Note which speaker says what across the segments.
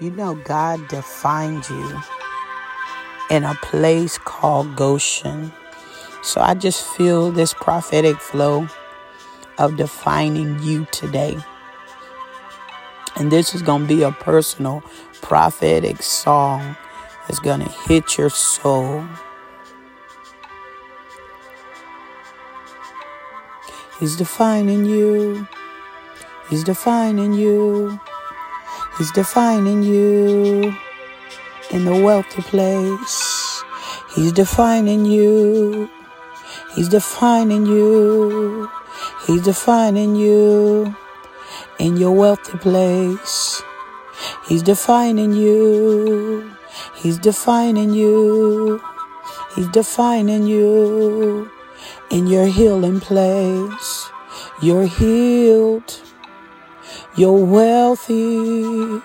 Speaker 1: You know, God defined you in a place called Goshen. So I just feel this prophetic flow of defining you today. And this is going to be a personal prophetic song that's going to hit your soul. He's defining you. He's defining you. He's defining you in the wealthy place. He's defining you. He's defining you. He's defining you in your wealthy place. He's defining you. He's defining you. He's defining you in your healing place. You're healed. You're wealthy.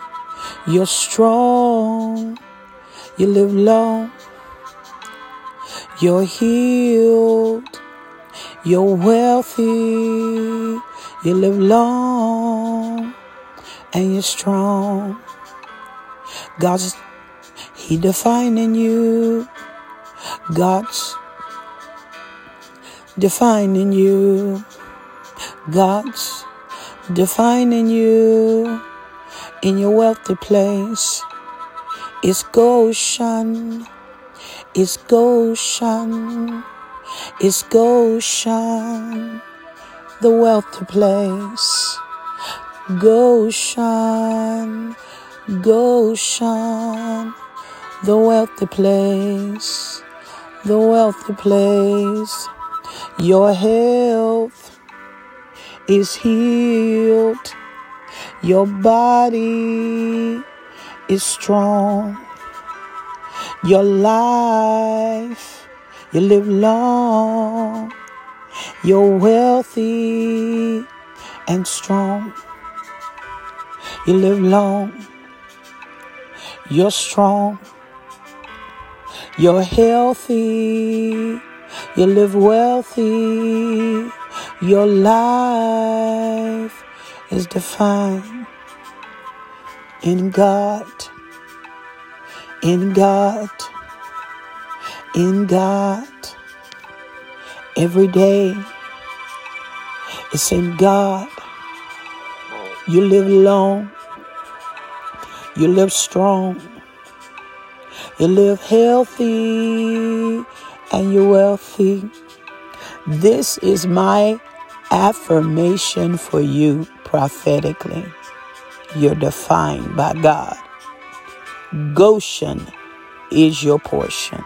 Speaker 1: You're strong. You live long. You're healed. You're wealthy. You live long. And you're strong. God's, He defining you. God's defining you. God's defining you in your wealthy place. It's Goshen. It's Goshen. It's Goshen. The wealthy place. Goshen. Goshen. The wealthy place. The wealthy place. Your health is healed. Your body is strong. Your life, you live long. You're wealthy and strong. You live long. You're strong. You're healthy. You live wealthy. Your life is defined in God, in God, in God. Every day it's in God. You live long, you live strong, you live healthy, and you're wealthy. This is my affirmation for you prophetically. You're defined by God. Goshen is your portion.